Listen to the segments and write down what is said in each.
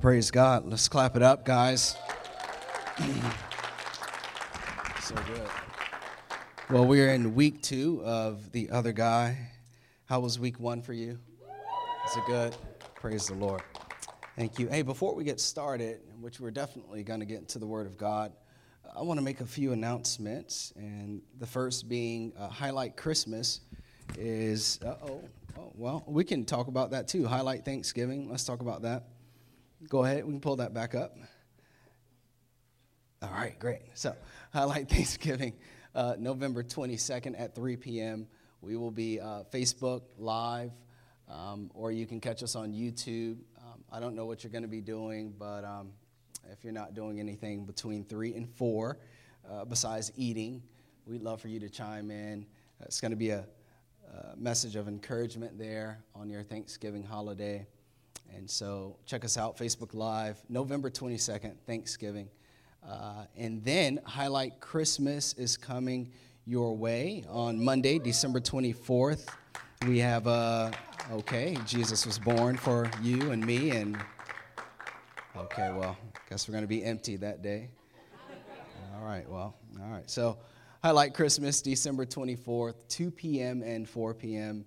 Praise God. Let's clap it up, guys. so good. Well, we're in week two of The Other Guy. How was week one for you? Is it good? Praise the Lord. Thank you. Hey, before we get started, which we're definitely going to get into the Word of God, I want to make a few announcements. And the first being uh, Highlight Christmas is, oh, oh, well, we can talk about that too. Highlight Thanksgiving. Let's talk about that. Go ahead, we can pull that back up. All right, great. So, Highlight Thanksgiving, uh, November 22nd at 3 p.m. We will be uh, Facebook Live, um, or you can catch us on YouTube. Um, I don't know what you're going to be doing, but um, if you're not doing anything between 3 and 4, uh, besides eating, we'd love for you to chime in. It's going to be a, a message of encouragement there on your Thanksgiving holiday. And so check us out, Facebook Live, November 22nd, Thanksgiving. Uh, and then Highlight Christmas is coming your way on Monday, December 24th. We have, uh, okay, Jesus was born for you and me. And, okay, well, guess we're going to be empty that day. All right, well, all right. So, Highlight Christmas, December 24th, 2 p.m. and 4 p.m.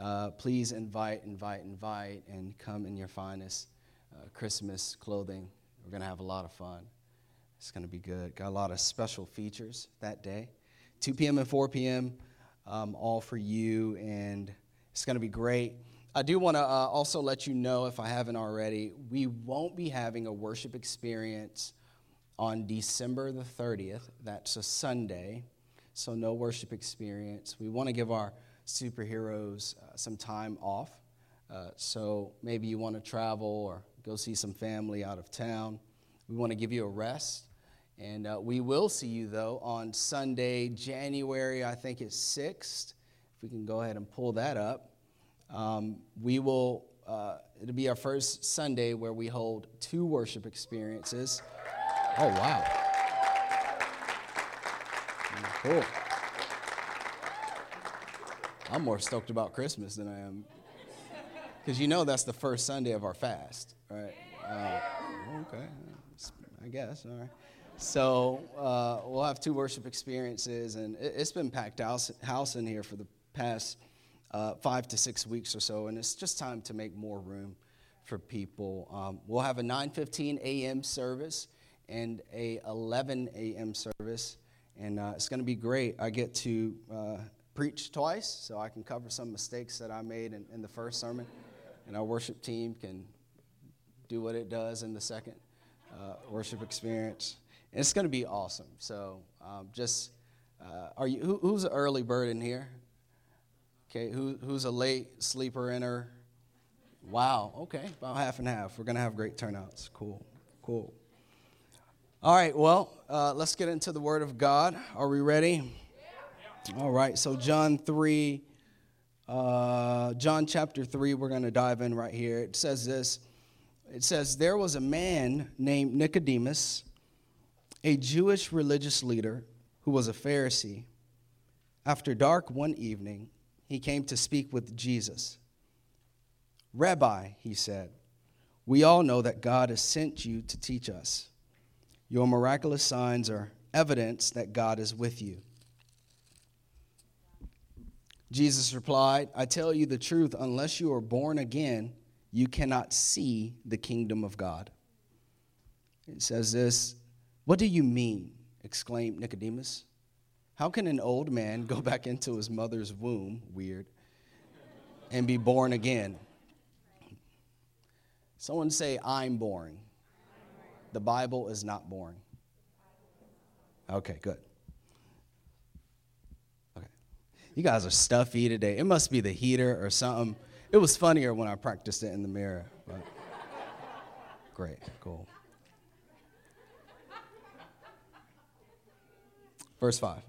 Uh, please invite, invite, invite, and come in your finest uh, Christmas clothing. We're going to have a lot of fun. It's going to be good. Got a lot of special features that day. 2 p.m. and 4 p.m., um, all for you, and it's going to be great. I do want to uh, also let you know, if I haven't already, we won't be having a worship experience on December the 30th. That's a Sunday, so no worship experience. We want to give our superheroes uh, some time off. Uh, so maybe you want to travel or go see some family out of town. We want to give you a rest. And uh, we will see you, though, on Sunday, January, I think it's 6th. If we can go ahead and pull that up. Um, we will, uh, it'll be our first Sunday where we hold two worship experiences. Oh, wow. Cool. I'm more stoked about Christmas than I am. Because you know that's the first Sunday of our fast, right? Uh, okay, I guess, all right. So uh, we'll have two worship experiences, and it, has been packed house, house in here for the past uh, five to six weeks or so, and it's just time to make more room for people. Um, we'll have a 9:15 a.m. service and a 11 a.m. service, and uh, it's going to be great. I get to preach twice, so I can cover some mistakes that I made in, in the first sermon, and our worship team can do what it does in the second uh, worship experience. And it's going to be awesome. So um, just, uh, are you, who, who's an early bird in here? Okay, who, who's a late sleeper in her? Wow, okay, about half and half. We're going to have great turnouts. Cool, cool. All right, well, uh, let's get into the Word of God. Are we ready? All right, so John 3, uh, John chapter 3, we're going to dive in right here. It says this It says, There was a man named Nicodemus, a Jewish religious leader who was a Pharisee. After dark one evening, he came to speak with Jesus. Rabbi, he said, we all know that God has sent you to teach us. Your miraculous signs are evidence that God is with you. Jesus replied, I tell you the truth, unless you are born again, you cannot see the kingdom of God. It says this What do you mean? exclaimed Nicodemus. How can an old man go back into his mother's womb, weird, and be born again? Someone say, I'm boring. The Bible is not boring. Okay, good. You guys are stuffy today. It must be the heater or something. It was funnier when I practiced it in the mirror. But great, cool. Verse 5.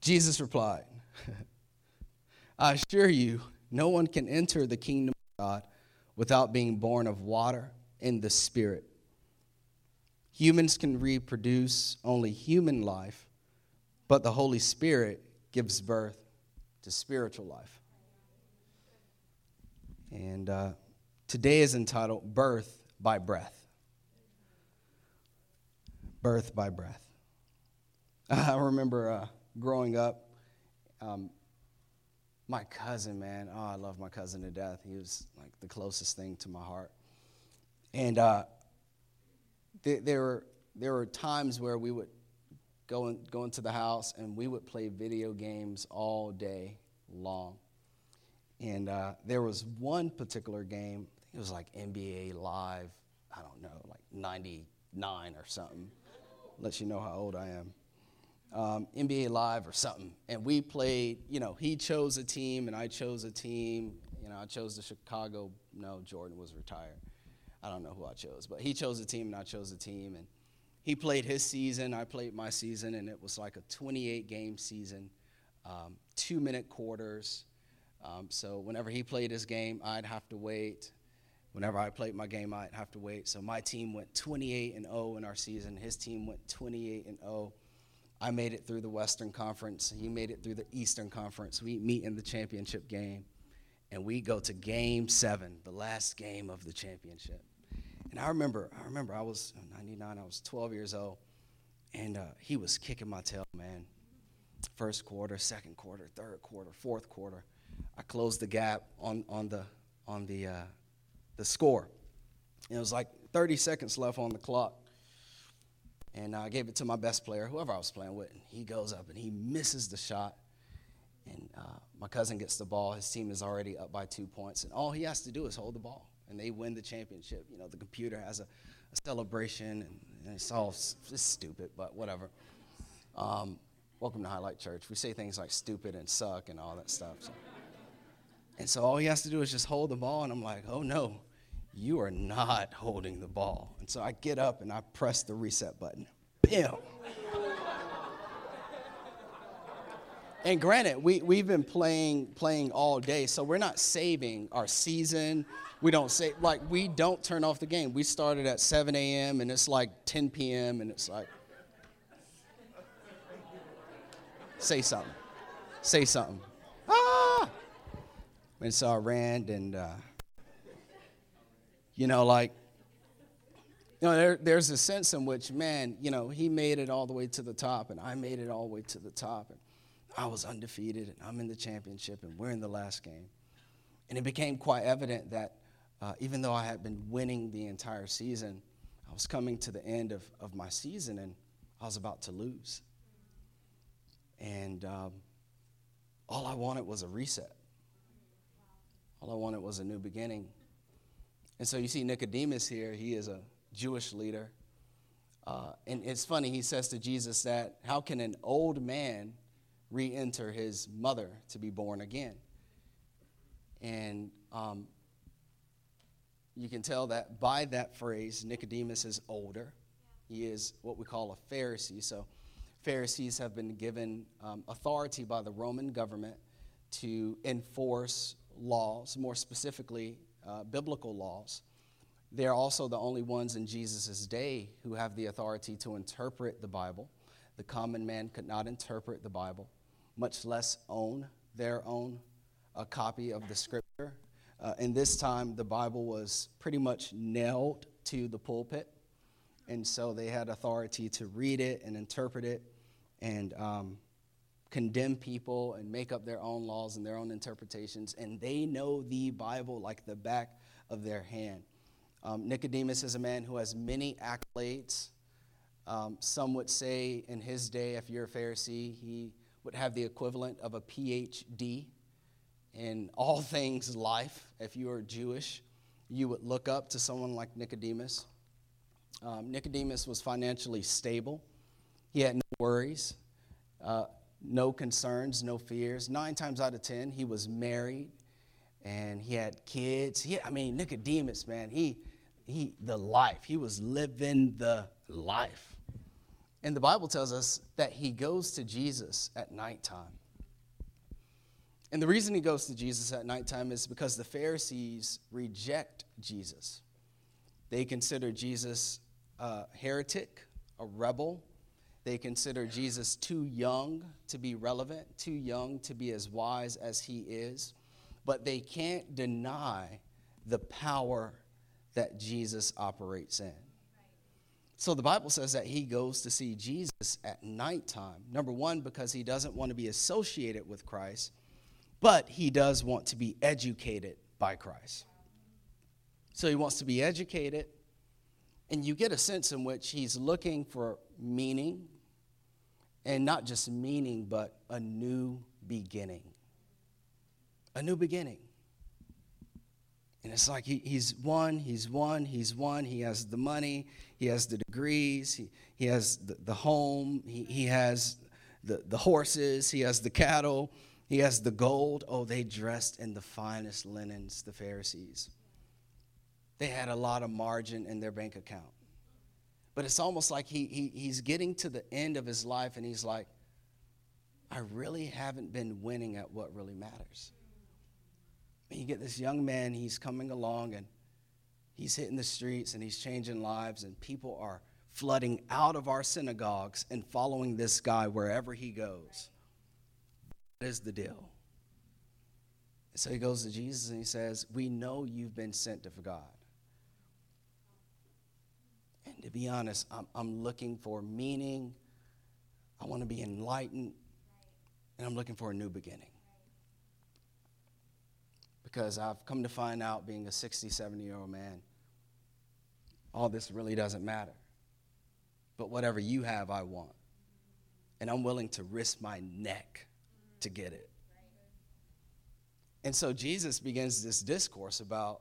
Jesus replied, I assure you, no one can enter the kingdom of God without being born of water and the Spirit. Humans can reproduce only human life, but the Holy Spirit gives birth to spiritual life. And uh, Today is entitled Birth by Breath. Birth by Breath. I remember uh, growing up, um, my cousin, man, oh, I love my cousin to death. He was like the closest thing to my heart. And uh, th- there, were, there were times where we would go, in, go into the house and we would play video games all day long. And uh, there was one particular game, it was like NBA Live, I don't know, like 99 or something. Let you know how old I am. Um, NBA Live or something. And we played, you know, he chose a team and I chose a team. You know, I chose the Chicago, no, Jordan was retired. I don't know who I chose, but he chose a team and I chose a team. And he played his season, I played my season, and it was like a 28 game season, um, two minute quarters. Um, so whenever he played his game, I'd have to wait. Whenever I played my game, I'd have to wait. So my team went 28 and 0 in our season. His team went 28 and 0. I made it through the Western Conference. He made it through the Eastern Conference. We meet in the championship game, and we go to Game Seven, the last game of the championship. And I remember, I remember, I was 99. I was 12 years old, and uh, he was kicking my tail, man. First quarter, second quarter, third quarter, fourth quarter. I closed the gap on, on the, on the, uh, the score. And it was like 30 seconds left on the clock. And I gave it to my best player, whoever I was playing with. And he goes up and he misses the shot. And uh, my cousin gets the ball. His team is already up by two points. And all he has to do is hold the ball. And they win the championship. You know, the computer has a, a celebration. And, and it's all it's stupid, but whatever. Um, welcome to Highlight Church. We say things like stupid and suck and all that stuff. So. And so all he has to do is just hold the ball, and I'm like, oh no, you are not holding the ball. And so I get up and I press the reset button. Bam! And granted, we, we've been playing playing all day, so we're not saving our season. We don't say like we don't turn off the game. We started at 7 a.m. and it's like 10 p.m. and it's like say something. Say something. Ah! And so I ran and, uh, you know, like, you know, there, there's a sense in which, man, you know, he made it all the way to the top and I made it all the way to the top. And I was undefeated and I'm in the championship and we're in the last game. And it became quite evident that uh, even though I had been winning the entire season, I was coming to the end of, of my season and I was about to lose. And um, all I wanted was a reset. All I wanted was a new beginning. And so you see Nicodemus here, he is a Jewish leader. Uh, and it's funny, he says to Jesus that how can an old man re enter his mother to be born again? And um, you can tell that by that phrase, Nicodemus is older. He is what we call a Pharisee. So, Pharisees have been given um, authority by the Roman government to enforce laws, more specifically, uh, biblical laws. They're also the only ones in Jesus' day who have the authority to interpret the Bible. The common man could not interpret the Bible, much less own their own a copy of the scripture. Uh, and this time, the Bible was pretty much nailed to the pulpit. And so they had authority to read it and interpret it and um, condemn people and make up their own laws and their own interpretations, and they know the Bible like the back of their hand. Um, Nicodemus is a man who has many accolades. Um, some would say in his day, if you're a Pharisee, he would have the equivalent of a PhD in all things life. If you are Jewish, you would look up to someone like Nicodemus. Um, Nicodemus was financially stable, he had no worries. Uh, no concerns, no fears. Nine times out of ten, he was married and he had kids. He, I mean, Nicodemus, man, he, he, the life. He was living the life. And the Bible tells us that he goes to Jesus at nighttime. And the reason he goes to Jesus at nighttime is because the Pharisees reject Jesus. They consider Jesus a heretic, a rebel, they consider Jesus too young to be relevant, too young to be as wise as he is. But they can't deny the power that Jesus operates in. So the Bible says that he goes to see Jesus at nighttime. Number one, because he doesn't want to be associated with Christ, but he does want to be educated by Christ. So he wants to be educated, and you get a sense in which he's looking for meaning, and not just meaning, but a new beginning. A new beginning. And it's like he, he's won, he's won, he's won, He has the money, he has the degrees, he, he has the, the home, he, he has the, the horses, he has the cattle, he has the gold. Oh, they dressed in the finest linens, the Pharisees. They had a lot of margin in their bank account. But it's almost like he, he, he's getting to the end of his life and he's like, I really haven't been winning at what really matters. And you get this young man, he's coming along and he's hitting the streets and he's changing lives, and people are flooding out of our synagogues and following this guy wherever he goes. What is the deal? So he goes to Jesus and he says, We know you've been sent of God. And to be honest, I'm, I'm looking for meaning. I want to be enlightened. And I'm looking for a new beginning. Because I've come to find out, being a 67 year old man, all this really doesn't matter. But whatever you have, I want. And I'm willing to risk my neck to get it. And so Jesus begins this discourse about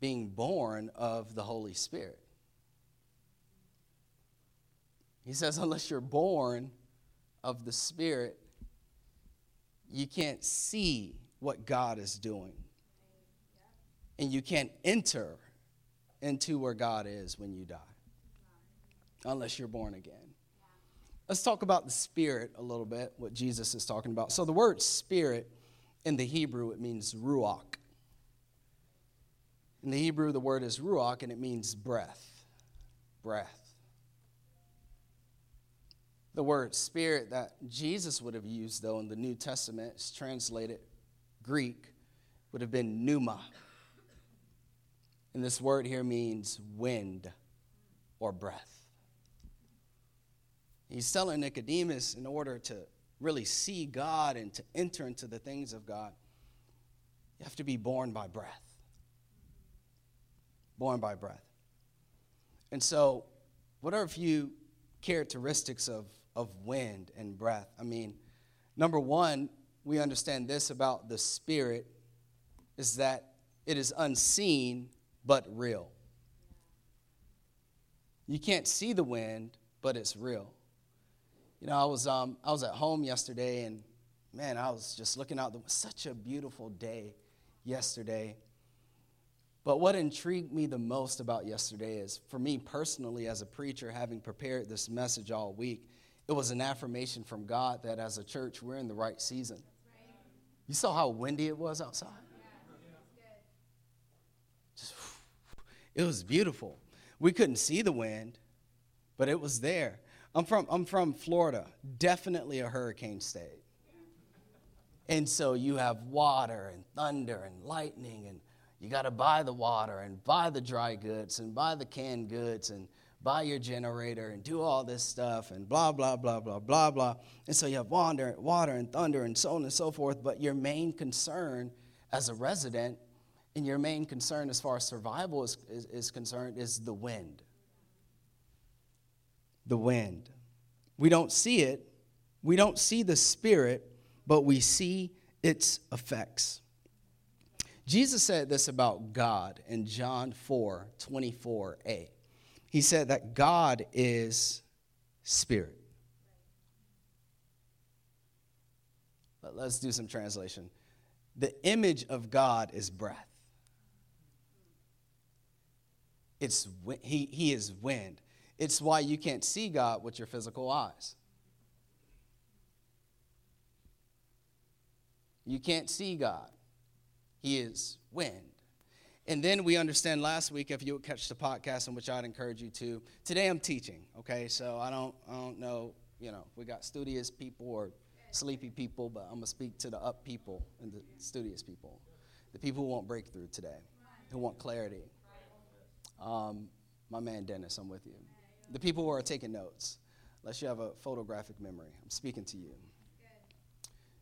being born of the Holy Spirit. He says, unless you're born of the Spirit, you can't see what God is doing. And you can't enter into where God is when you die, unless you're born again. Let's talk about the Spirit a little bit, what Jesus is talking about. So, the word Spirit in the Hebrew, it means ruach. In the Hebrew, the word is ruach, and it means breath. Breath. The word spirit that Jesus would have used, though, in the New Testament, is translated Greek, would have been pneuma. And this word here means wind or breath. He's telling Nicodemus in order to really see God and to enter into the things of God, you have to be born by breath. Born by breath. And so, what are a few characteristics of of wind and breath. I mean, number one, we understand this about the Spirit is that it is unseen but real. You can't see the wind, but it's real. You know, I was um, I was at home yesterday, and man, I was just looking out. Was such a beautiful day yesterday. But what intrigued me the most about yesterday is, for me personally, as a preacher, having prepared this message all week, it was an affirmation from God that as a church, we're in the right season. You saw how windy it was outside? Just, it was beautiful. We couldn't see the wind, but it was there. I'm from, I'm from Florida, definitely a hurricane state. And so you have water and thunder and lightning, and you got to buy the water and buy the dry goods and buy the canned goods and buy your generator and do all this stuff and blah, blah, blah, blah, blah, blah. And so you have water, water and thunder and so on and so forth. But your main concern as a resident and your main concern as far as survival is, is, is concerned is the wind. The wind. We don't see it, we don't see the spirit, but we see its effects. Jesus said this about God in John 4 24a. He said that God is spirit. Let's do some translation. The image of God is breath. It's he, he is wind. It's why you can't see God with your physical eyes. You can't see God. He is wind. And then we understand last week, if you would catch the podcast, in which I'd encourage you to. Today I'm teaching, okay? So I don't, I don't know, you know, we got studious people or sleepy people, but I'm gonna speak to the up people and the studious people, the people who want breakthrough today. who want clarity. Um, my man Dennis, I'm with you. The people who are taking notes, unless you have a photographic memory, I'm speaking to you.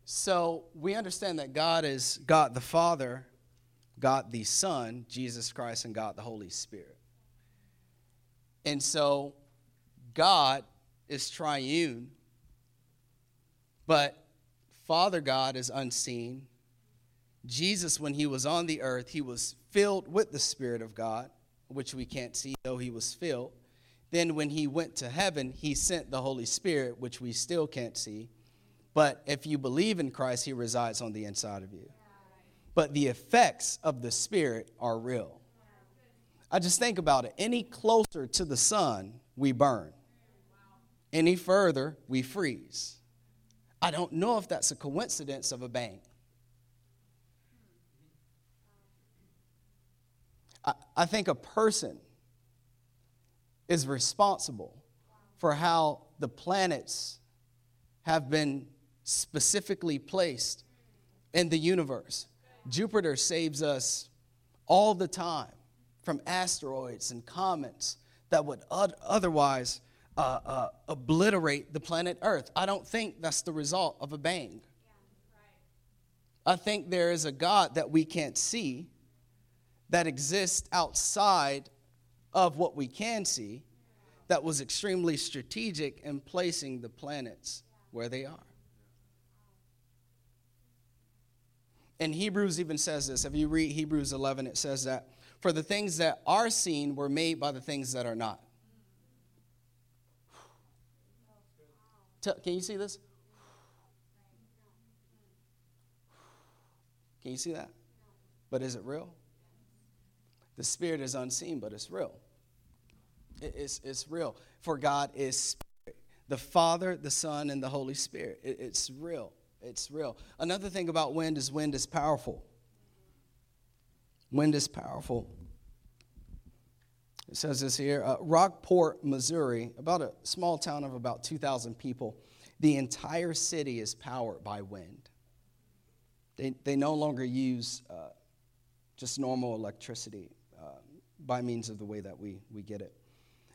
So we understand that God is God the Father, God the Son, Jesus Christ, and God the Holy Spirit. And so God is triune, but Father God is unseen. Jesus, when he was on the earth, he was filled with the Spirit of God, which we can't see, though he was filled. Then, when he went to heaven, he sent the Holy Spirit, which we still can't see. But if you believe in Christ, he resides on the inside of you. But the effects of the Spirit are real. I just think about it. Any closer to the sun, we burn. Any further, we freeze. I don't know if that's a coincidence of a bang. I, I think a person is responsible for how the planets have been specifically placed in the universe. Jupiter saves us all the time from asteroids and comets that would otherwise uh, uh, obliterate the planet Earth. I don't think that's the result of a bang. I think there is a God that we can't see that exists outside of what we can see that was extremely strategic in placing the planets where they are. And Hebrews even says this. If you read Hebrews 11, it says that for the things that are seen were made by the things that are not. Can you see this? Can you see that? But is it real? The Spirit is unseen, but it's real. It's, it's real. For God is Spirit. The Father, the Son, and the Holy Spirit. it's real. It's real. Another thing about wind is wind is powerful. Wind is powerful. It says this here uh, Rock Port, Missouri, about a small town of about 2,000 people. The entire city is powered by wind. They, they no longer use uh, just normal electricity uh, by means of the way that we, we get it.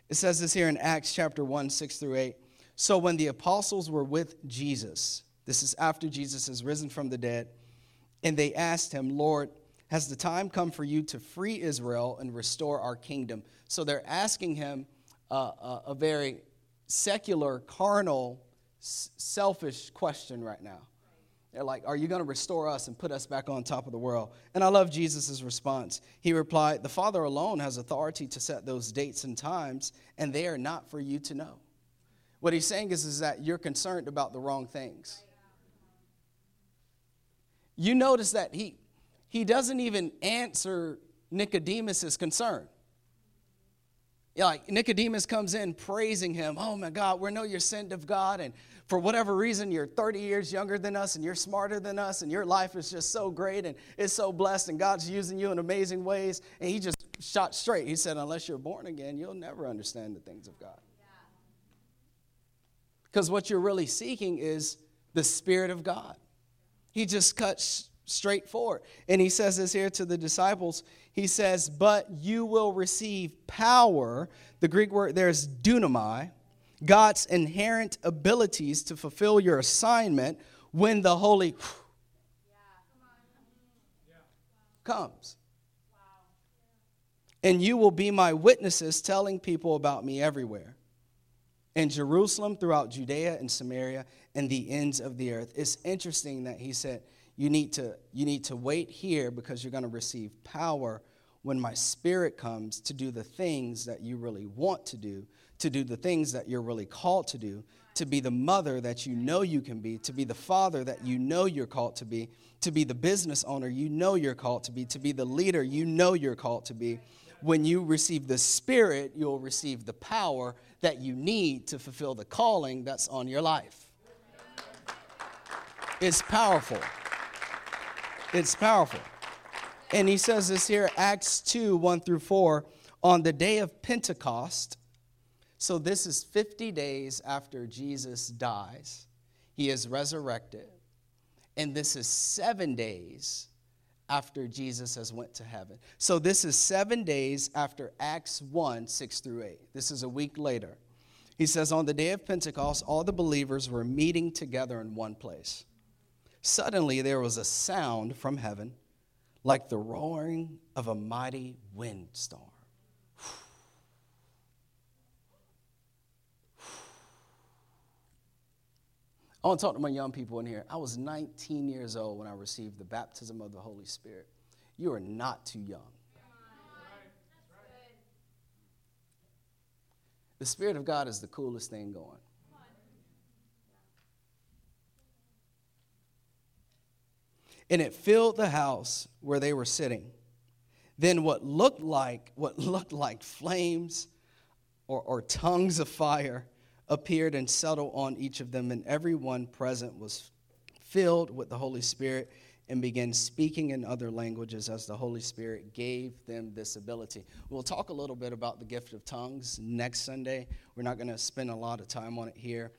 It says this here in Acts chapter 1, 6 through 8. So when the apostles were with Jesus, this is after Jesus has risen from the dead, and they asked him, Lord, has the time come for you to free Israel and restore our kingdom? So they're asking him uh, a, a very secular, carnal, s- selfish question right now. They're like, Are you going to restore us and put us back on top of the world? And I love Jesus' response. He replied, The Father alone has authority to set those dates and times, and they are not for you to know. What he's saying is, is that you're concerned about the wrong things. You notice that he, he doesn't even answer Nicodemus' concern. Yeah, like Nicodemus comes in praising him. Oh my God, we know you're sent of God, and for whatever reason, you're 30 years younger than us and you're smarter than us and your life is just so great and it's so blessed and God's using you in amazing ways. And he just shot straight. He said, Unless you're born again, you'll never understand the things of God. Because what you're really seeking is the Spirit of God. He just cuts straight forward. And he says this here to the disciples. He says, But you will receive power. The Greek word there is dunamai God's inherent abilities to fulfill your assignment when the Holy comes. And you will be my witnesses telling people about me everywhere. In Jerusalem, throughout Judea and Samaria, and the ends of the earth. It's interesting that he said, you need to, you need to wait here because you're going to receive power when my spirit comes to do the things that you really want to do to do the things that you're really called to do, to be the mother that you know you can be, to be the father that you know you're called to be, to be the business owner you know you're called to be, to be the leader you know you're called to be. When you receive the Spirit, you'll receive the power that you need to fulfill the calling that's on your life. It's powerful. It's powerful. And he says this here, Acts 2 1 through 4. On the day of Pentecost, so this is 50 days after Jesus dies. He is resurrected. And this is seven days after Jesus has went to heaven. So this is 7 days after Acts 1 6 through 8. This is a week later. He says on the day of Pentecost all the believers were meeting together in one place. Suddenly there was a sound from heaven like the roaring of a mighty windstorm. I want to talk to my young people in here. I was 19 years old when I received the baptism of the Holy Spirit. You are not too young. The Spirit of God is the coolest thing going. And it filled the house where they were sitting. Then what looked like what looked like flames or, or tongues of fire appeared and settled on each of them, and everyone present was filled with the Holy Spirit and began speaking in other languages as the Holy Spirit gave them this ability. We'll talk a little bit about the gift of tongues next Sunday. We're not going to spend a lot of time on it here.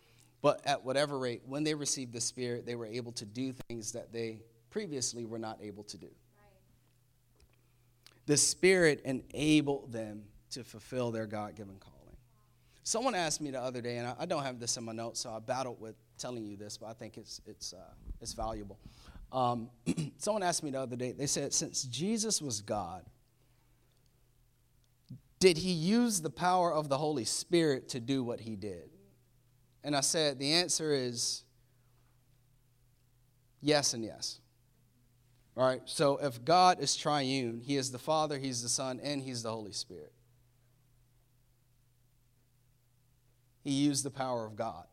But at whatever rate, when they received the Spirit, they were able to do things that they previously were not able to do. The Spirit enabled them to fulfill their God given calling. Someone asked me the other day, and I, I don't have this in my notes, so I battled with telling you this, but I think it's, it's, uh, it's valuable. Um, someone asked me the other day, they said, since Jesus was God, did he use the power of the Holy Spirit to do what he did? And I said, the answer is yes and yes. Right, so if God is triune, he is the Father, he's the Son, and he's the Holy Spirit. he used the power of God.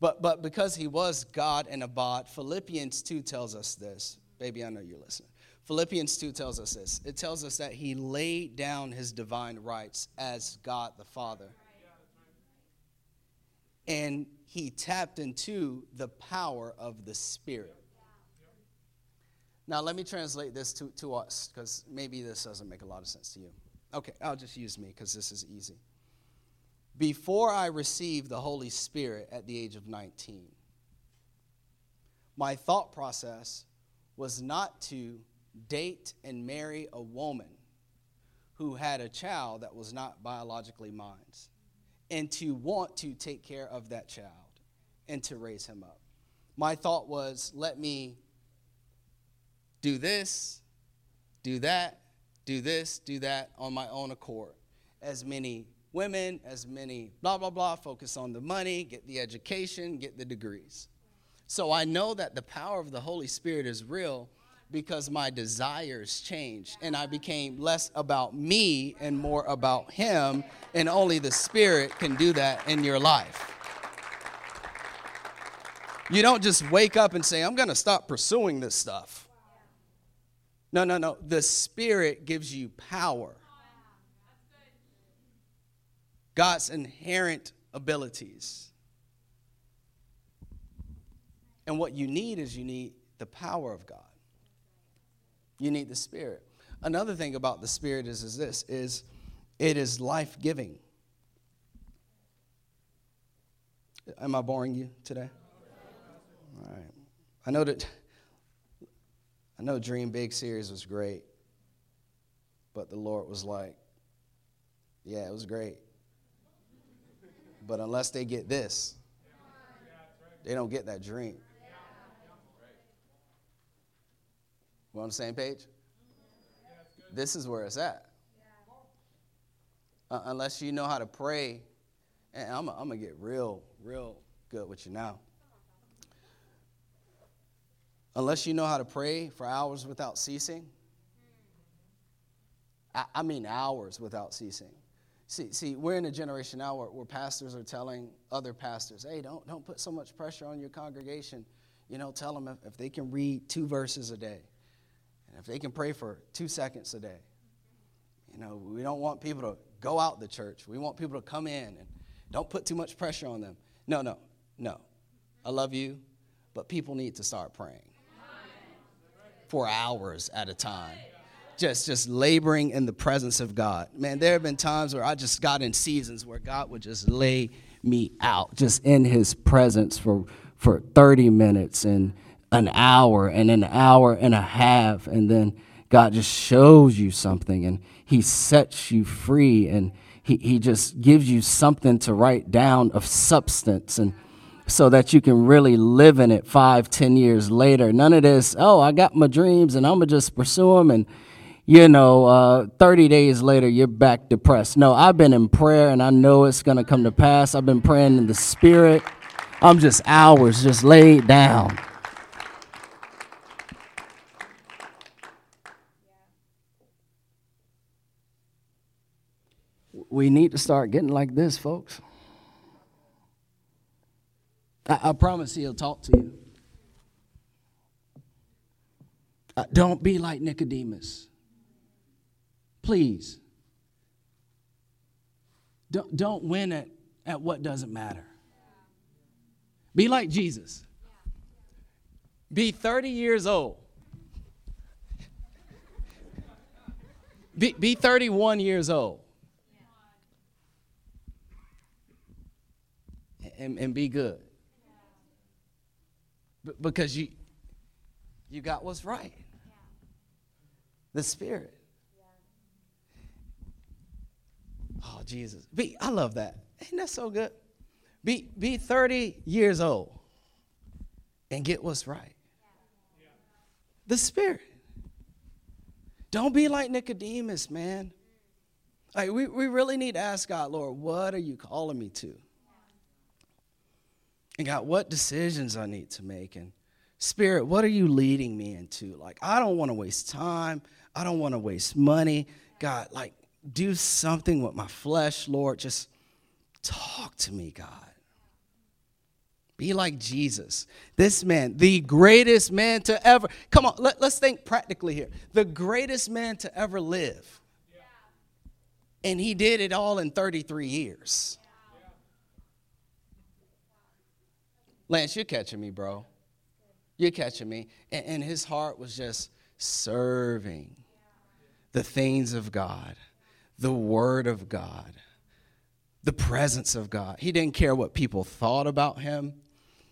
But, but because he was God and Abad, Philippians 2 tells us this. Baby, I know you're listening. Philippians 2 tells us this. It tells us that he laid down his divine rights as God the Father. And he tapped into the power of the Spirit. Now, let me translate this to, to us because maybe this doesn't make a lot of sense to you. Okay, I'll just use me because this is easy before I received the Holy Spirit at the age of 19, my thought process was not to date and marry a woman who had a child that was not biologically mine and to want to take care of that child and to raise him up. My thought was, let me do this, do that, do this, do that on my own accord, as many women, as many blah, blah, blah, focus on the money, get the education, get the degrees. So I know that the power of the Holy Spirit is real because my desires changed and I became less about me and more about Him, and only the Spirit can do that in your life. You don't just wake up and say, I'm going to stop pursuing this stuff. No, no, no. The Spirit gives you power. God's inherent abilities. And what you need is you need the power of God. You need the Spirit. Another thing about the Spirit is, is this is it is life-giving. Am I boring you today? All right. I know that I know Dream Big series was great, but the Lord was like, yeah, it was great. But unless they get this, they don't get that dream. We're on the same page? This is where it's at. Uh, unless you know how to pray, and I'm, I'm going to get real, real good with you now. Unless you know how to pray for hours without ceasing, I, I mean hours without ceasing. See, see, we're in a generation now where, where pastors are telling other pastors, hey, don't, don't put so much pressure on your congregation. You know, tell them if, if they can read two verses a day, and if they can pray for two seconds a day. You know, we don't want people to go out the church. We want people to come in and don't put too much pressure on them. No, no, no. I love you, but people need to start praying for hours at a time just just laboring in the presence of God. Man, there have been times where I just got in seasons where God would just lay me out just in his presence for for 30 minutes and an hour and an hour and a half, and then God just shows you something and He sets you free and He, he just gives you something to write down of substance and so that you can really live in it five, ten years later. None of this, oh, I got my dreams and I'm gonna just pursue them and you know, uh, 30 days later, you're back depressed. No, I've been in prayer and I know it's going to come to pass. I've been praying in the spirit. I'm just hours just laid down. We need to start getting like this, folks. I, I promise he'll talk to you. Uh, don't be like Nicodemus. Please. Don't, don't win at, at what doesn't matter. Be like Jesus. Be 30 years old. Be, be 31 years old. And, and be good. Because you, you got what's right. The Spirit. Oh, Jesus. Be, I love that. Ain't that so good? Be, be 30 years old and get what's right. The Spirit. Don't be like Nicodemus, man. Like, we, we really need to ask God, Lord, what are you calling me to? And God, what decisions I need to make? And Spirit, what are you leading me into? Like, I don't want to waste time. I don't want to waste money. God, like, do something with my flesh, Lord. Just talk to me, God. Be like Jesus. This man, the greatest man to ever, come on, let, us think practically here. The greatest man to ever live. And he did it all in 33 years. Lance, you're catching me, bro. You're catching me. And, and his heart was just serving the things of God the Word of God, the presence of God. He didn't care what people thought about him.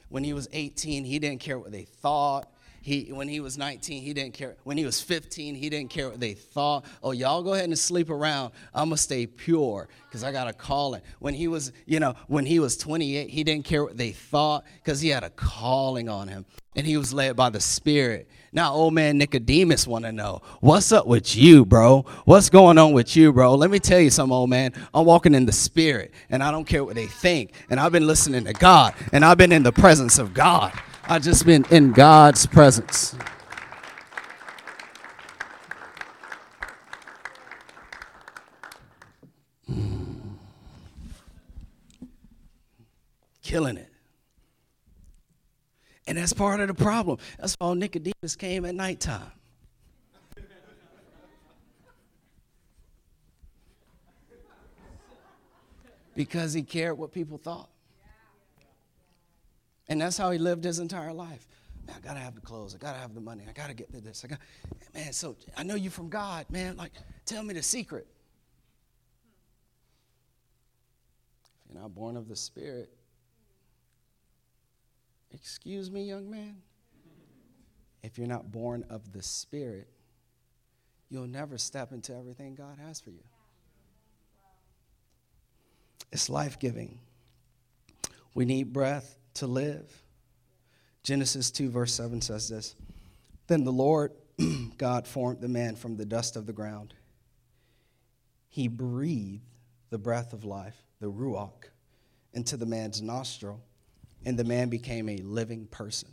When he was 18, he didn't care what they thought. He, when he was 19, he didn't care. When he was 15, he didn't care what they thought. Oh, y'all go ahead and sleep around. I'm gonna stay pure because I got a calling. When he was, you know, when he was 28, he didn't care what they thought because he had a calling on him, and he was led by the Spirit. Now, old man Nicodemus want to know what's up with you, bro. What's going on with you, bro? Let me tell you something, old man. I'm walking in the Spirit, and I don't care what they think. And I've been listening to God, and I've been in the presence of God. I've just been in God's presence. Killing it. And that's part of the problem. That's why Nicodemus came at nighttime. because he cared what people thought. And that's how he lived his entire life. Man, I gotta have the clothes. I gotta have the money. I gotta get this. I got, man. So I know you from God, man. Like, tell me the secret. If you're not born of the Spirit, excuse me, young man. If you're not born of the Spirit, you'll never step into everything God has for you. It's life giving. We need breath to live. Genesis 2, verse 7 says this Then the Lord God formed the man from the dust of the ground. He breathed the breath of life, the Ruach, into the man's nostril, and the man became a living person.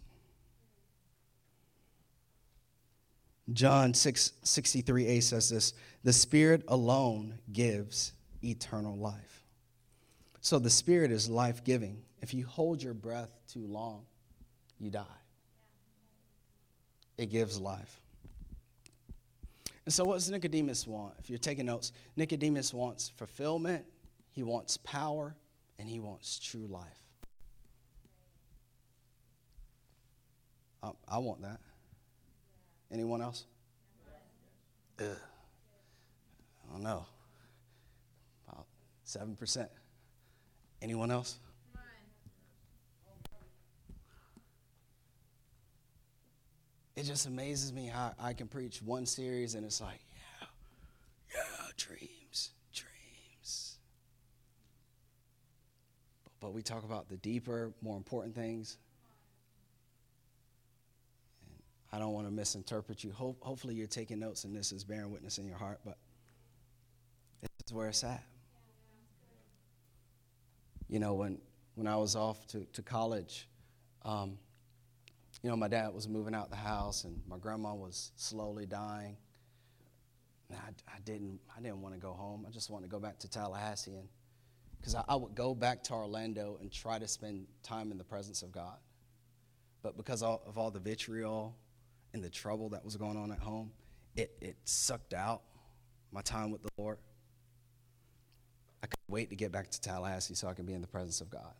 John 6, 63a says this The Spirit alone gives eternal life. So the Spirit is life giving. If you hold your breath too long, you die. It gives life. And so, what does Nicodemus want? If you're taking notes, Nicodemus wants fulfillment, he wants power, and he wants true life. Um, I want that. Anyone else? Ugh. I don't know. About 7%. Anyone else? It just amazes me how I can preach one series and it's like, yeah, yeah, dreams, dreams. But, we talk about the deeper, more important things. And I don't want to misinterpret you. Ho- hopefully, you're taking notes and this is bearing witness in your heart, but this is where it's at. You know, when, when I was off to, to college, um, you know, my dad was moving out the house and my grandma was slowly dying. I, I didn't, I didn't want to go home. I just wanted to go back to Tallahassee. Because I, I would go back to Orlando and try to spend time in the presence of God. But because of all the vitriol and the trouble that was going on at home, it, it sucked out my time with the Lord. I couldn't wait to get back to Tallahassee so I could be in the presence of God.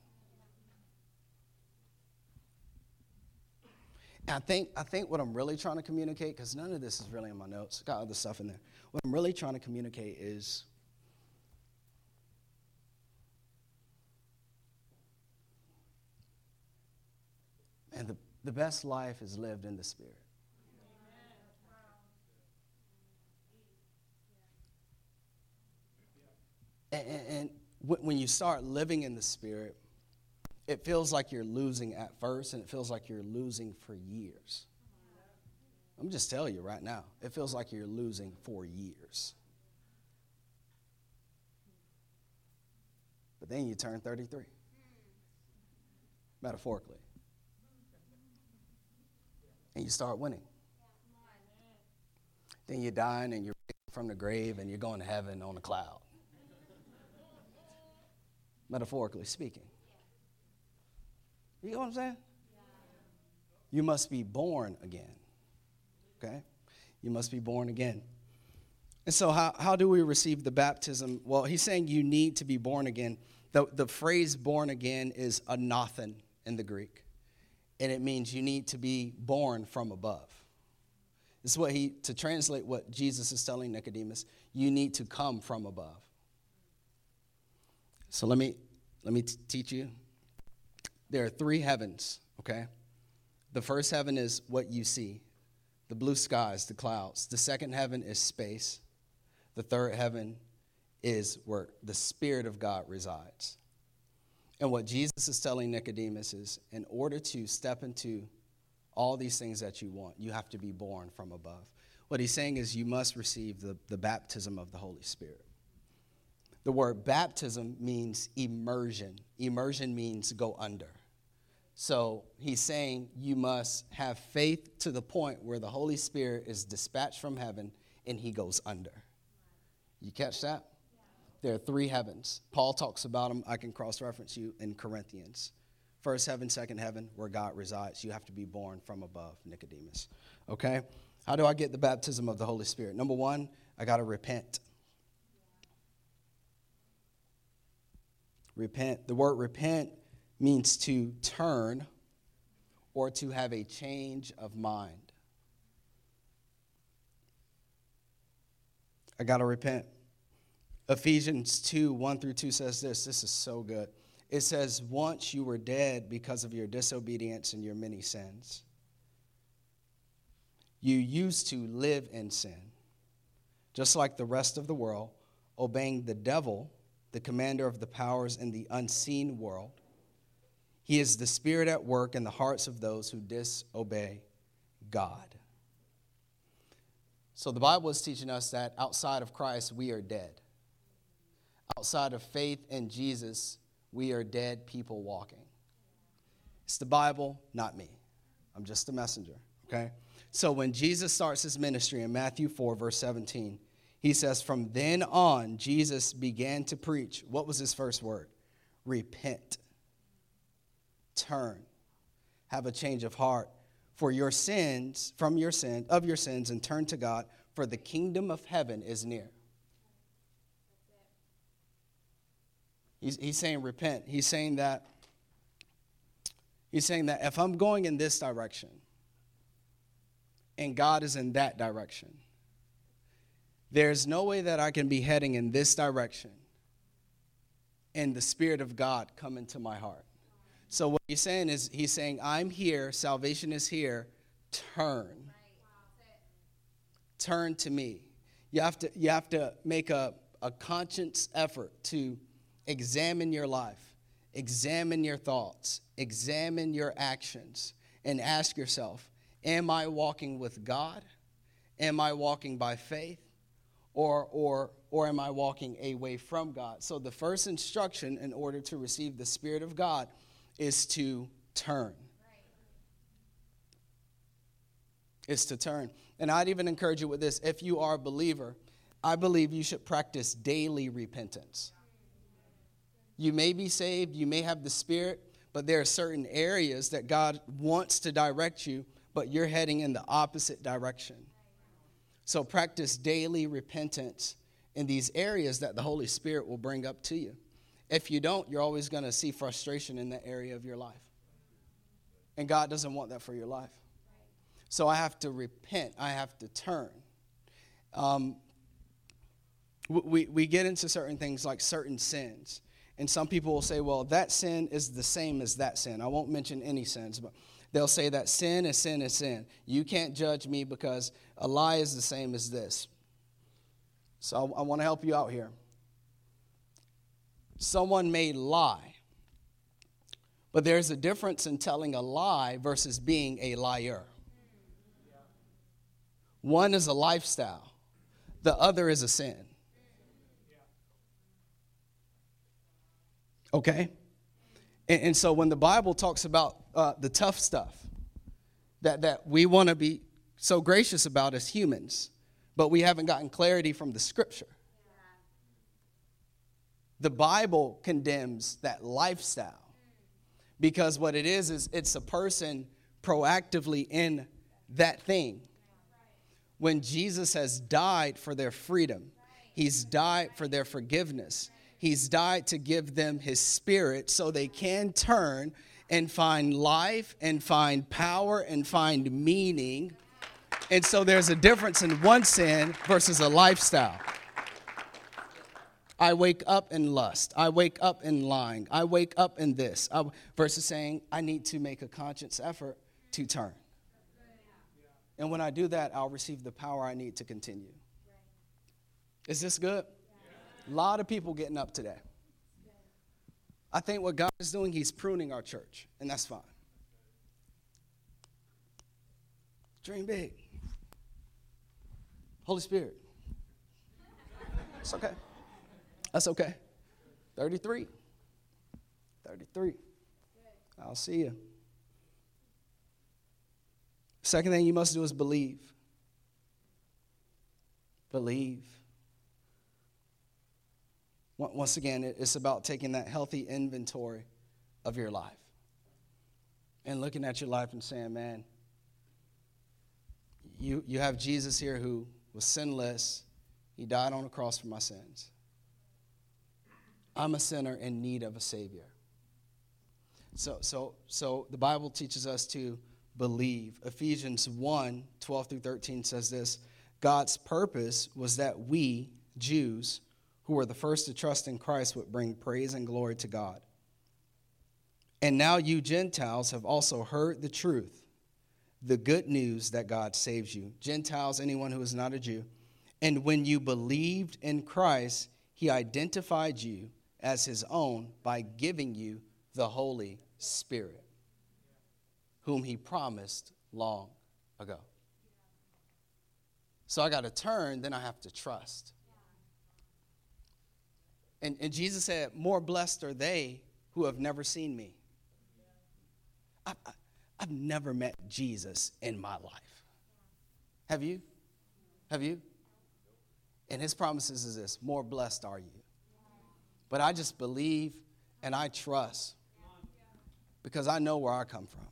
And I think, I think what I'm really trying to communicate, because none of this is really in my notes, got other stuff in there. What I'm really trying to communicate is and the, the best life is lived in the Spirit. And, and, and when you start living in the Spirit, it feels like you're losing at first and it feels like you're losing for years. I'm just telling you right now, it feels like you're losing for years. But then you turn 33, metaphorically, and you start winning. Then you're dying and you're from the grave and you're going to heaven on a cloud, metaphorically speaking. You know what I'm saying? You must be born again. Okay? You must be born again. And so, how, how do we receive the baptism? Well, he's saying you need to be born again. The, the phrase born again is anothen in the Greek, and it means you need to be born from above. This is what he, to translate what Jesus is telling Nicodemus, you need to come from above. So, let me, let me t- teach you there are three heavens, okay? The first heaven is what you see the blue skies, the clouds. The second heaven is space. The third heaven is where the Spirit of God resides. And what Jesus is telling Nicodemus is in order to step into all these things that you want, you have to be born from above. What he's saying is you must receive the, the baptism of the Holy Spirit. The word baptism means immersion. Immersion means go under. So he's saying you must have faith to the point where the Holy Spirit is dispatched from heaven and he goes under. You catch that? There are three heavens. Paul talks about them. I can cross reference you in Corinthians. First heaven, second heaven, where God resides. You have to be born from above, Nicodemus. Okay? How do I get the baptism of the Holy Spirit? Number one, I got to repent. Repent. The word repent means to turn or to have a change of mind. I got to repent. Ephesians 2 1 through 2 says this. This is so good. It says, Once you were dead because of your disobedience and your many sins. You used to live in sin, just like the rest of the world, obeying the devil, the commander of the powers in the unseen world he is the Spirit at work in the hearts of those who disobey God. So the Bible is teaching us that outside of Christ, we are dead. Outside of faith in Jesus, we are dead people walking. It's the Bible, not me. I'm just a messenger, okay? So when Jesus starts his ministry in Matthew 4, verse 17, he says, From then on, Jesus began to preach. What was his first word? Repent turn, have a change of heart for your sins, from your sin, of your sins, and turn to God, for the kingdom of heaven is near. He's, he's saying repent. He's saying that he's saying that if I'm going in this direction and God is in that direction, there's no way that I can be heading in this direction and the Spirit of God come into my heart. So what he's saying is he's saying, I'm here, salvation is here, turn. Turn to me. You have to, you have to make a, a conscious effort to examine your life, examine your thoughts, examine your actions, and ask yourself Am I walking with God? Am I walking by faith? Or, or, or am I walking away from God? So, the first instruction in order to receive the Spirit of God is to turn. Is to turn. And I'd even encourage you with this if you are a believer, I believe you should practice daily repentance. You may be saved, you may have the Spirit, but there are certain areas that God wants to direct you, but you're heading in the opposite direction. So practice daily repentance in these areas that the Holy Spirit will bring up to you. If you don't, you're always going to see frustration in that area of your life. And God doesn't want that for your life. So I have to repent, I have to turn. Um, we, we get into certain things like certain sins. And some people will say, well, that sin is the same as that sin. I won't mention any sins, but they'll say that sin is sin is sin. You can't judge me because a lie is the same as this. So I, I want to help you out here. Someone may lie, but there's a difference in telling a lie versus being a liar. One is a lifestyle, the other is a sin. Okay? And, and so when the Bible talks about uh, the tough stuff that, that we want to be so gracious about as humans, but we haven't gotten clarity from the scripture. The Bible condemns that lifestyle because what it is is it's a person proactively in that thing. When Jesus has died for their freedom, He's died for their forgiveness, He's died to give them His Spirit so they can turn and find life and find power and find meaning. And so there's a difference in one sin versus a lifestyle. I wake up in lust. I wake up in lying. I wake up in this. I, versus saying, I need to make a conscious effort to turn. And when I do that, I'll receive the power I need to continue. Is this good? A lot of people getting up today. I think what God is doing, He's pruning our church, and that's fine. Dream big. Holy Spirit. It's okay. That's okay. 33. 33. I'll see you. Second thing you must do is believe. Believe. Once again, it's about taking that healthy inventory of your life and looking at your life and saying, man, you, you have Jesus here who was sinless. He died on a cross for my sins. I'm a sinner in need of a Savior. So, so, so the Bible teaches us to believe. Ephesians 1 12 through 13 says this God's purpose was that we, Jews, who were the first to trust in Christ would bring praise and glory to God. And now you Gentiles have also heard the truth, the good news that God saves you. Gentiles, anyone who is not a Jew. And when you believed in Christ, he identified you as his own by giving you the Holy Spirit, whom he promised long ago. So I got to turn, then I have to trust. And, and Jesus said, More blessed are they who have never seen me. I, I, I've never met Jesus in my life. Have you? Have you? And his promises is this more blessed are you. But I just believe and I trust because I know where I come from.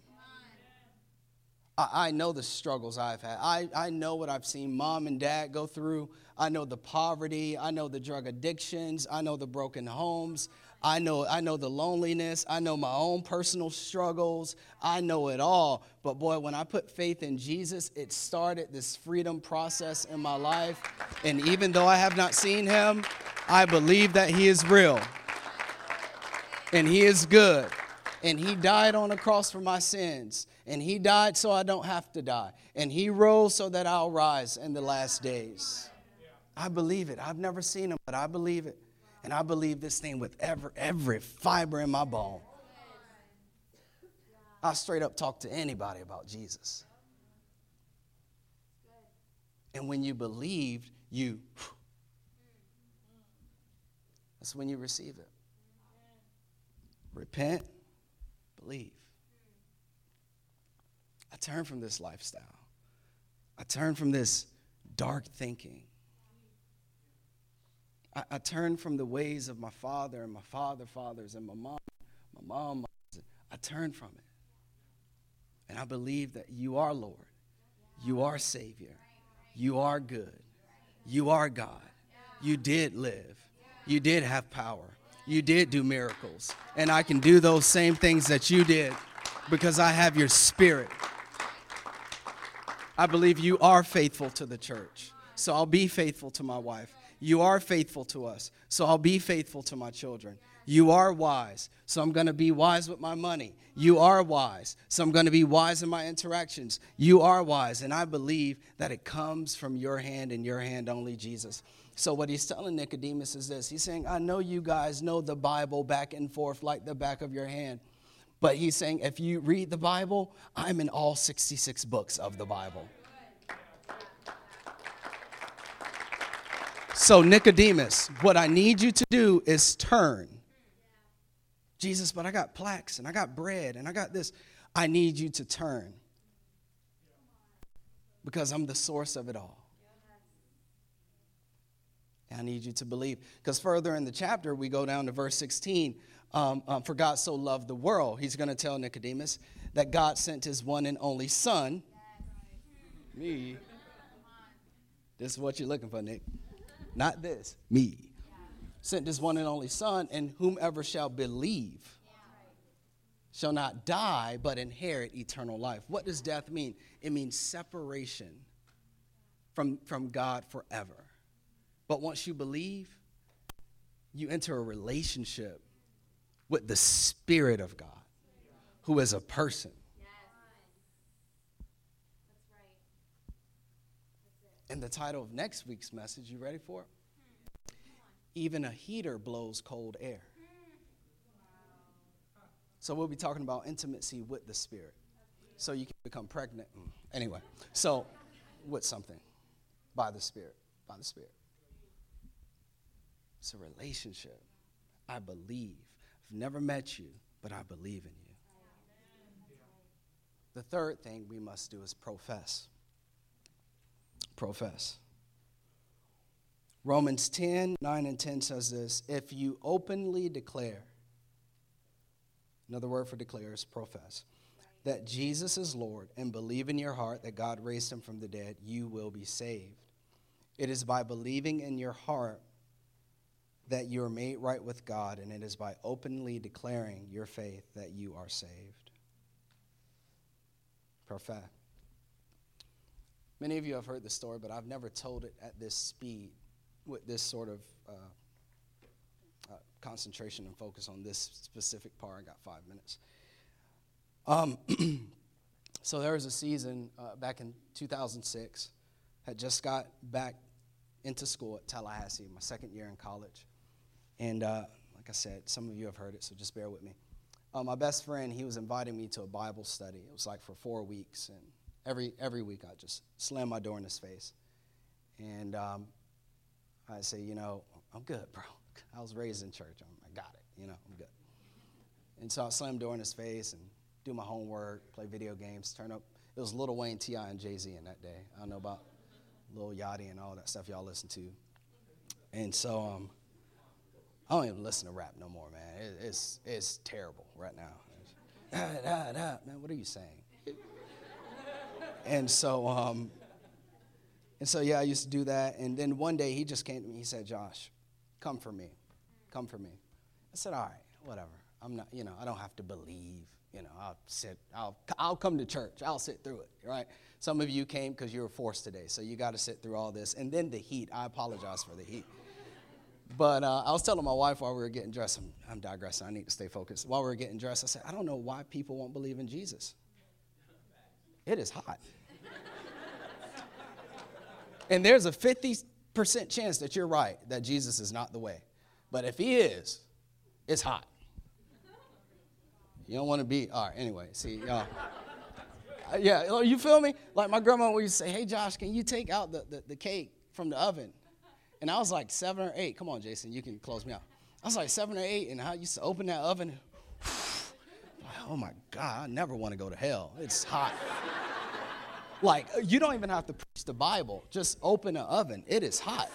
I, I know the struggles I've had. I, I know what I've seen mom and dad go through. I know the poverty. I know the drug addictions. I know the broken homes. I know, I know the loneliness. I know my own personal struggles. I know it all. But boy, when I put faith in Jesus, it started this freedom process in my life. And even though I have not seen him, I believe that he is real and he is good And he died on the cross for my sins. And he died so I don't have to die. And he rose so that I'll rise in the last days. I believe it. I've never seen him, but I believe it. And I believe this thing with every, every fiber in my bone. I straight up talk to anybody about Jesus. And when you believed, you, that's when you receive it. Repent, believe. I turn from this lifestyle. I turn from this dark thinking. I, I turn from the ways of my father and my father fathers and my mom, my mom. I turned from it. And I believe that you are Lord. You are Savior. You are good. You are God. You did live. You did have power. You did do miracles. And I can do those same things that you did because I have your spirit. I believe you are faithful to the church. So I'll be faithful to my wife. You are faithful to us. So I'll be faithful to my children. You are wise, so I'm going to be wise with my money. You are wise, so I'm going to be wise in my interactions. You are wise, and I believe that it comes from your hand and your hand only, Jesus. So, what he's telling Nicodemus is this He's saying, I know you guys know the Bible back and forth like the back of your hand. But he's saying, if you read the Bible, I'm in all 66 books of the Bible. So, Nicodemus, what I need you to do is turn Jesus, but I got plaques and I got bread and I got this. I need you to turn because I'm the source of it all. I need you to believe. Because further in the chapter, we go down to verse 16. Um, um, For God so loved the world, he's going to tell Nicodemus that God sent his one and only Son. Me. This is what you're looking for, Nick. Not this, me sent his one and only Son, and whomever shall believe shall not die, but inherit eternal life. What does death mean? It means separation from, from God forever. But once you believe, you enter a relationship with the Spirit of God, who is a person. And the title of next week's message, you ready for it? even a heater blows cold air. So we'll be talking about intimacy with the Spirit. So you can become pregnant. Mm, anyway, so with something by the Spirit, by the Spirit. It's a relationship. I believe. I've never met you, but I believe in you. The third thing we must do is profess. Profess. Romans 10 9 and 10 says this If you openly declare, another word for declare is profess, that Jesus is Lord and believe in your heart that God raised him from the dead, you will be saved. It is by believing in your heart that you are made right with God, and it is by openly declaring your faith that you are saved. Profess. Many of you have heard the story, but I've never told it at this speed with this sort of uh, uh, concentration and focus on this specific part. I got five minutes. Um, so there was a season uh, back in 2006. Had just got back into school at Tallahassee, my second year in college, and uh, like I said, some of you have heard it, so just bear with me. Uh, my best friend, he was inviting me to a Bible study. It was like for four weeks, and every every week I just slam my door in his face, and um, I say, you know, I'm good, bro. I was raised in church. I'm, i got it. You know, I'm good. And so I slam door in his face and do my homework, play video games, turn up. It was Lil Wayne, T.I., and Jay Z in that day. I don't know about Lil Yachty and all that stuff y'all listen to. And so um, I don't even listen to rap no more, man. It, it's, it's terrible right now. man, what are you saying? And so um, and so, yeah, I used to do that. And then one day he just came to me. He said, Josh, come for me. Come for me. I said, all right, whatever. I'm not, you know, I don't have to believe. You know, I'll sit, I'll, I'll come to church. I'll sit through it, right? Some of you came because you were forced today, so you got to sit through all this. And then the heat. I apologize for the heat. But uh, I was telling my wife while we were getting dressed, I'm, I'm digressing, I need to stay focused. While we were getting dressed, I said, I don't know why people won't believe in Jesus. It is hot. and there's a 50% chance that you're right, that Jesus is not the way. But if he is, it's hot. You don't want to be, all right, anyway, see, y'all. Uh, yeah, you feel me? Like my grandma would say, hey, Josh, can you take out the, the, the cake from the oven? And I was like seven or eight. Come on, Jason, you can close me out. I was like seven or eight, and I used to open that oven. Oh my God, I never want to go to hell. It's hot. like, you don't even have to preach the Bible, just open an oven. It is hot.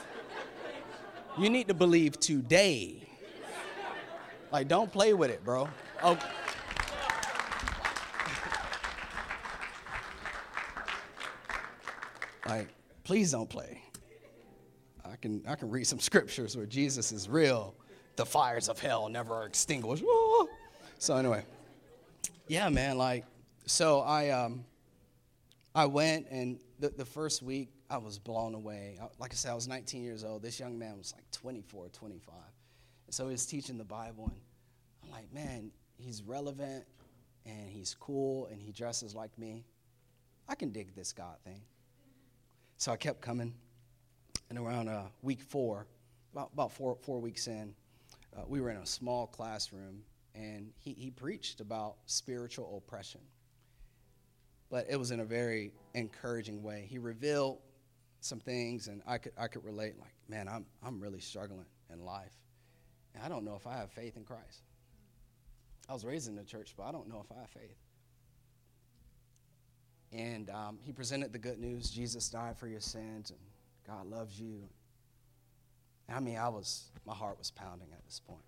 You need to believe today. Like, don't play with it, bro. Oh. Like, please don't play. I can, I can read some scriptures where Jesus is real. The fires of hell never are extinguished. So anyway, yeah, man. Like, so I, um, I went and the, the first week I was blown away. Like I said, I was 19 years old. This young man was like 24, 25. And so he was teaching the Bible, and I'm like, man, he's relevant and he's cool and he dresses like me. I can dig this God thing. So I kept coming. And around uh, week four, about, about four, four weeks in, uh, we were in a small classroom, and he, he preached about spiritual oppression. But it was in a very encouraging way. He revealed some things, and I could, I could relate, like, man, I'm, I'm really struggling in life. And I don't know if I have faith in Christ. I was raised in the church, but I don't know if I have faith. And um, he presented the good news Jesus died for your sins, and God loves you. I mean, I was, my heart was pounding at this point.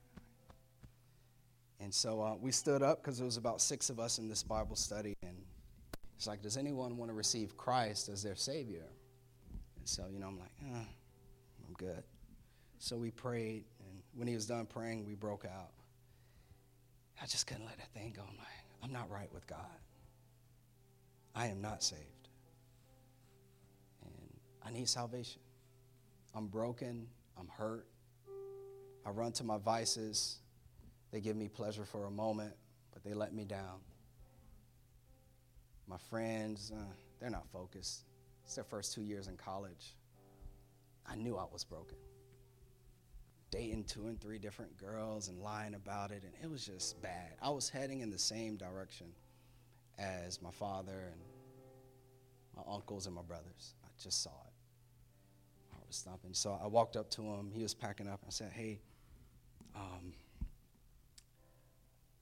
And so uh, we stood up because there was about six of us in this Bible study, and it's like, does anyone want to receive Christ as their Savior? And so, you know, I'm like, eh, I'm good. So we prayed, and when he was done praying, we broke out. I just couldn't let that thing go. I'm like, I'm not right with God. I am not saved. And I need salvation. I'm broken. I'm hurt. I run to my vices. They give me pleasure for a moment, but they let me down. My friends, uh, they're not focused. It's their first two years in college. I knew I was broken. Dating two and three different girls and lying about it, and it was just bad. I was heading in the same direction as my father and my uncles and my brothers. I just saw it I was stopping. So I walked up to him. He was packing up. I said, Hey, um,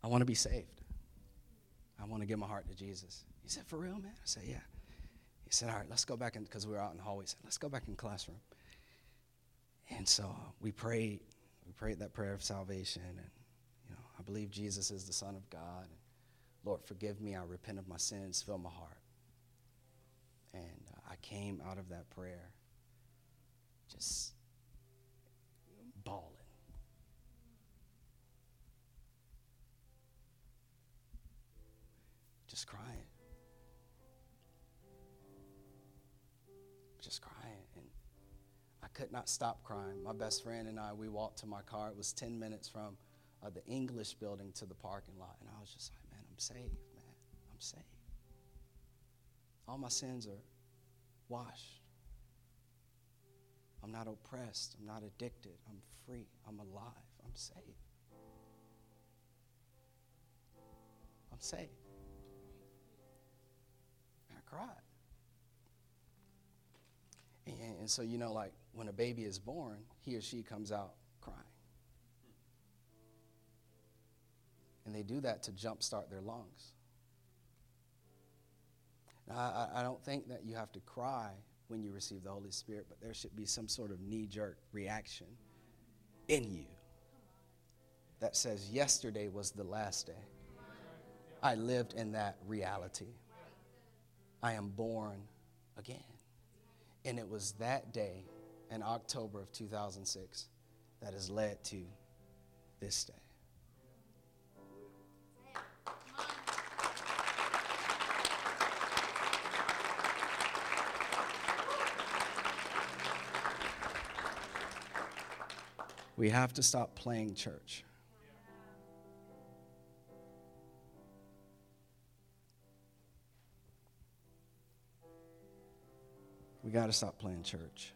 I want to be saved. I want to give my heart to Jesus. He said, For real, man? I said, Yeah. He said, All right, let's go back in, because we were out in the hallway. He said, Let's go back in the classroom. And so we prayed. We prayed that prayer of salvation. And, you know, I believe Jesus is the Son of God. And Lord, forgive me. I repent of my sins. Fill my heart. And uh, I came out of that prayer just bawling. Just crying. Just crying. And I could not stop crying. My best friend and I, we walked to my car. It was 10 minutes from uh, the English building to the parking lot. And I was just like, man, I'm saved, man. I'm saved. All my sins are washed. I'm not oppressed. I'm not addicted. I'm free. I'm alive. I'm saved. I'm saved. Cried. And, and so, you know, like when a baby is born, he or she comes out crying. And they do that to jumpstart their lungs. Now, I, I don't think that you have to cry when you receive the Holy Spirit, but there should be some sort of knee jerk reaction in you that says, Yesterday was the last day. I lived in that reality. I am born again. And it was that day in October of 2006 that has led to this day. We have to stop playing church. Got to stop playing church.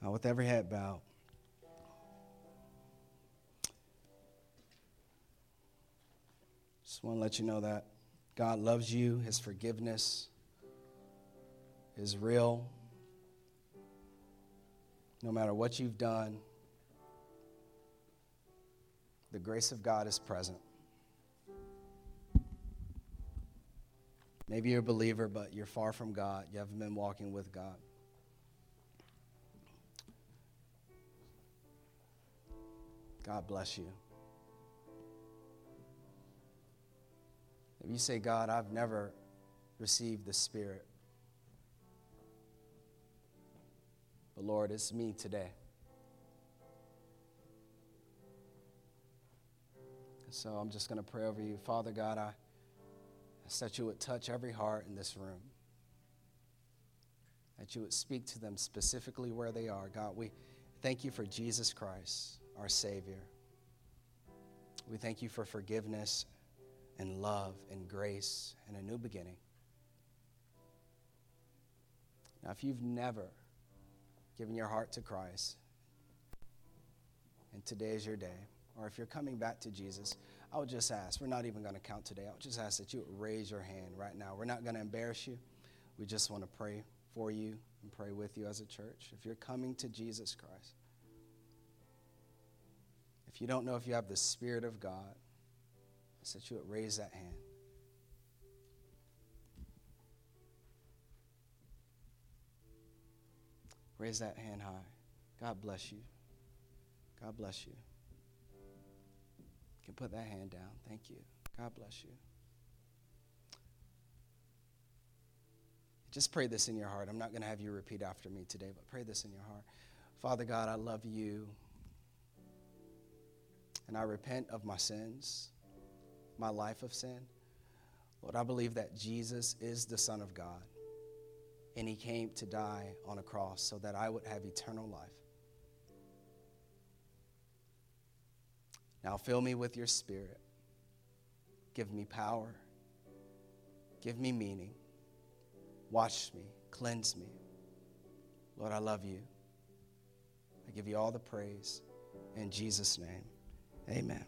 Now, with every head bowed, just want to let you know that God loves you, His forgiveness is real. No matter what you've done, the grace of God is present. Maybe you're a believer, but you're far from God. You haven't been walking with God. God bless you. If you say, God, I've never received the Spirit, but Lord, it's me today. So I'm just going to pray over you. Father God, I ask that you would touch every heart in this room, that you would speak to them specifically where they are. God, we thank you for Jesus Christ, our Savior. We thank you for forgiveness and love and grace and a new beginning. Now, if you've never given your heart to Christ, and today is your day, or if you're coming back to Jesus, I would just ask, we're not even going to count today. I would just ask that you would raise your hand right now. We're not going to embarrass you. We just want to pray for you and pray with you as a church. If you're coming to Jesus Christ, if you don't know if you have the Spirit of God, that you would raise that hand. Raise that hand high. God bless you. God bless. You can put that hand down. Thank you. God bless you. Just pray this in your heart. I'm not going to have you repeat after me today, but pray this in your heart. Father God, I love you. And I repent of my sins my life of sin. Lord, I believe that Jesus is the Son of God, and He came to die on a cross so that I would have eternal life. Now fill me with your Spirit. Give me power. Give me meaning. Wash me. Cleanse me. Lord, I love you. I give you all the praise. In Jesus' name, amen.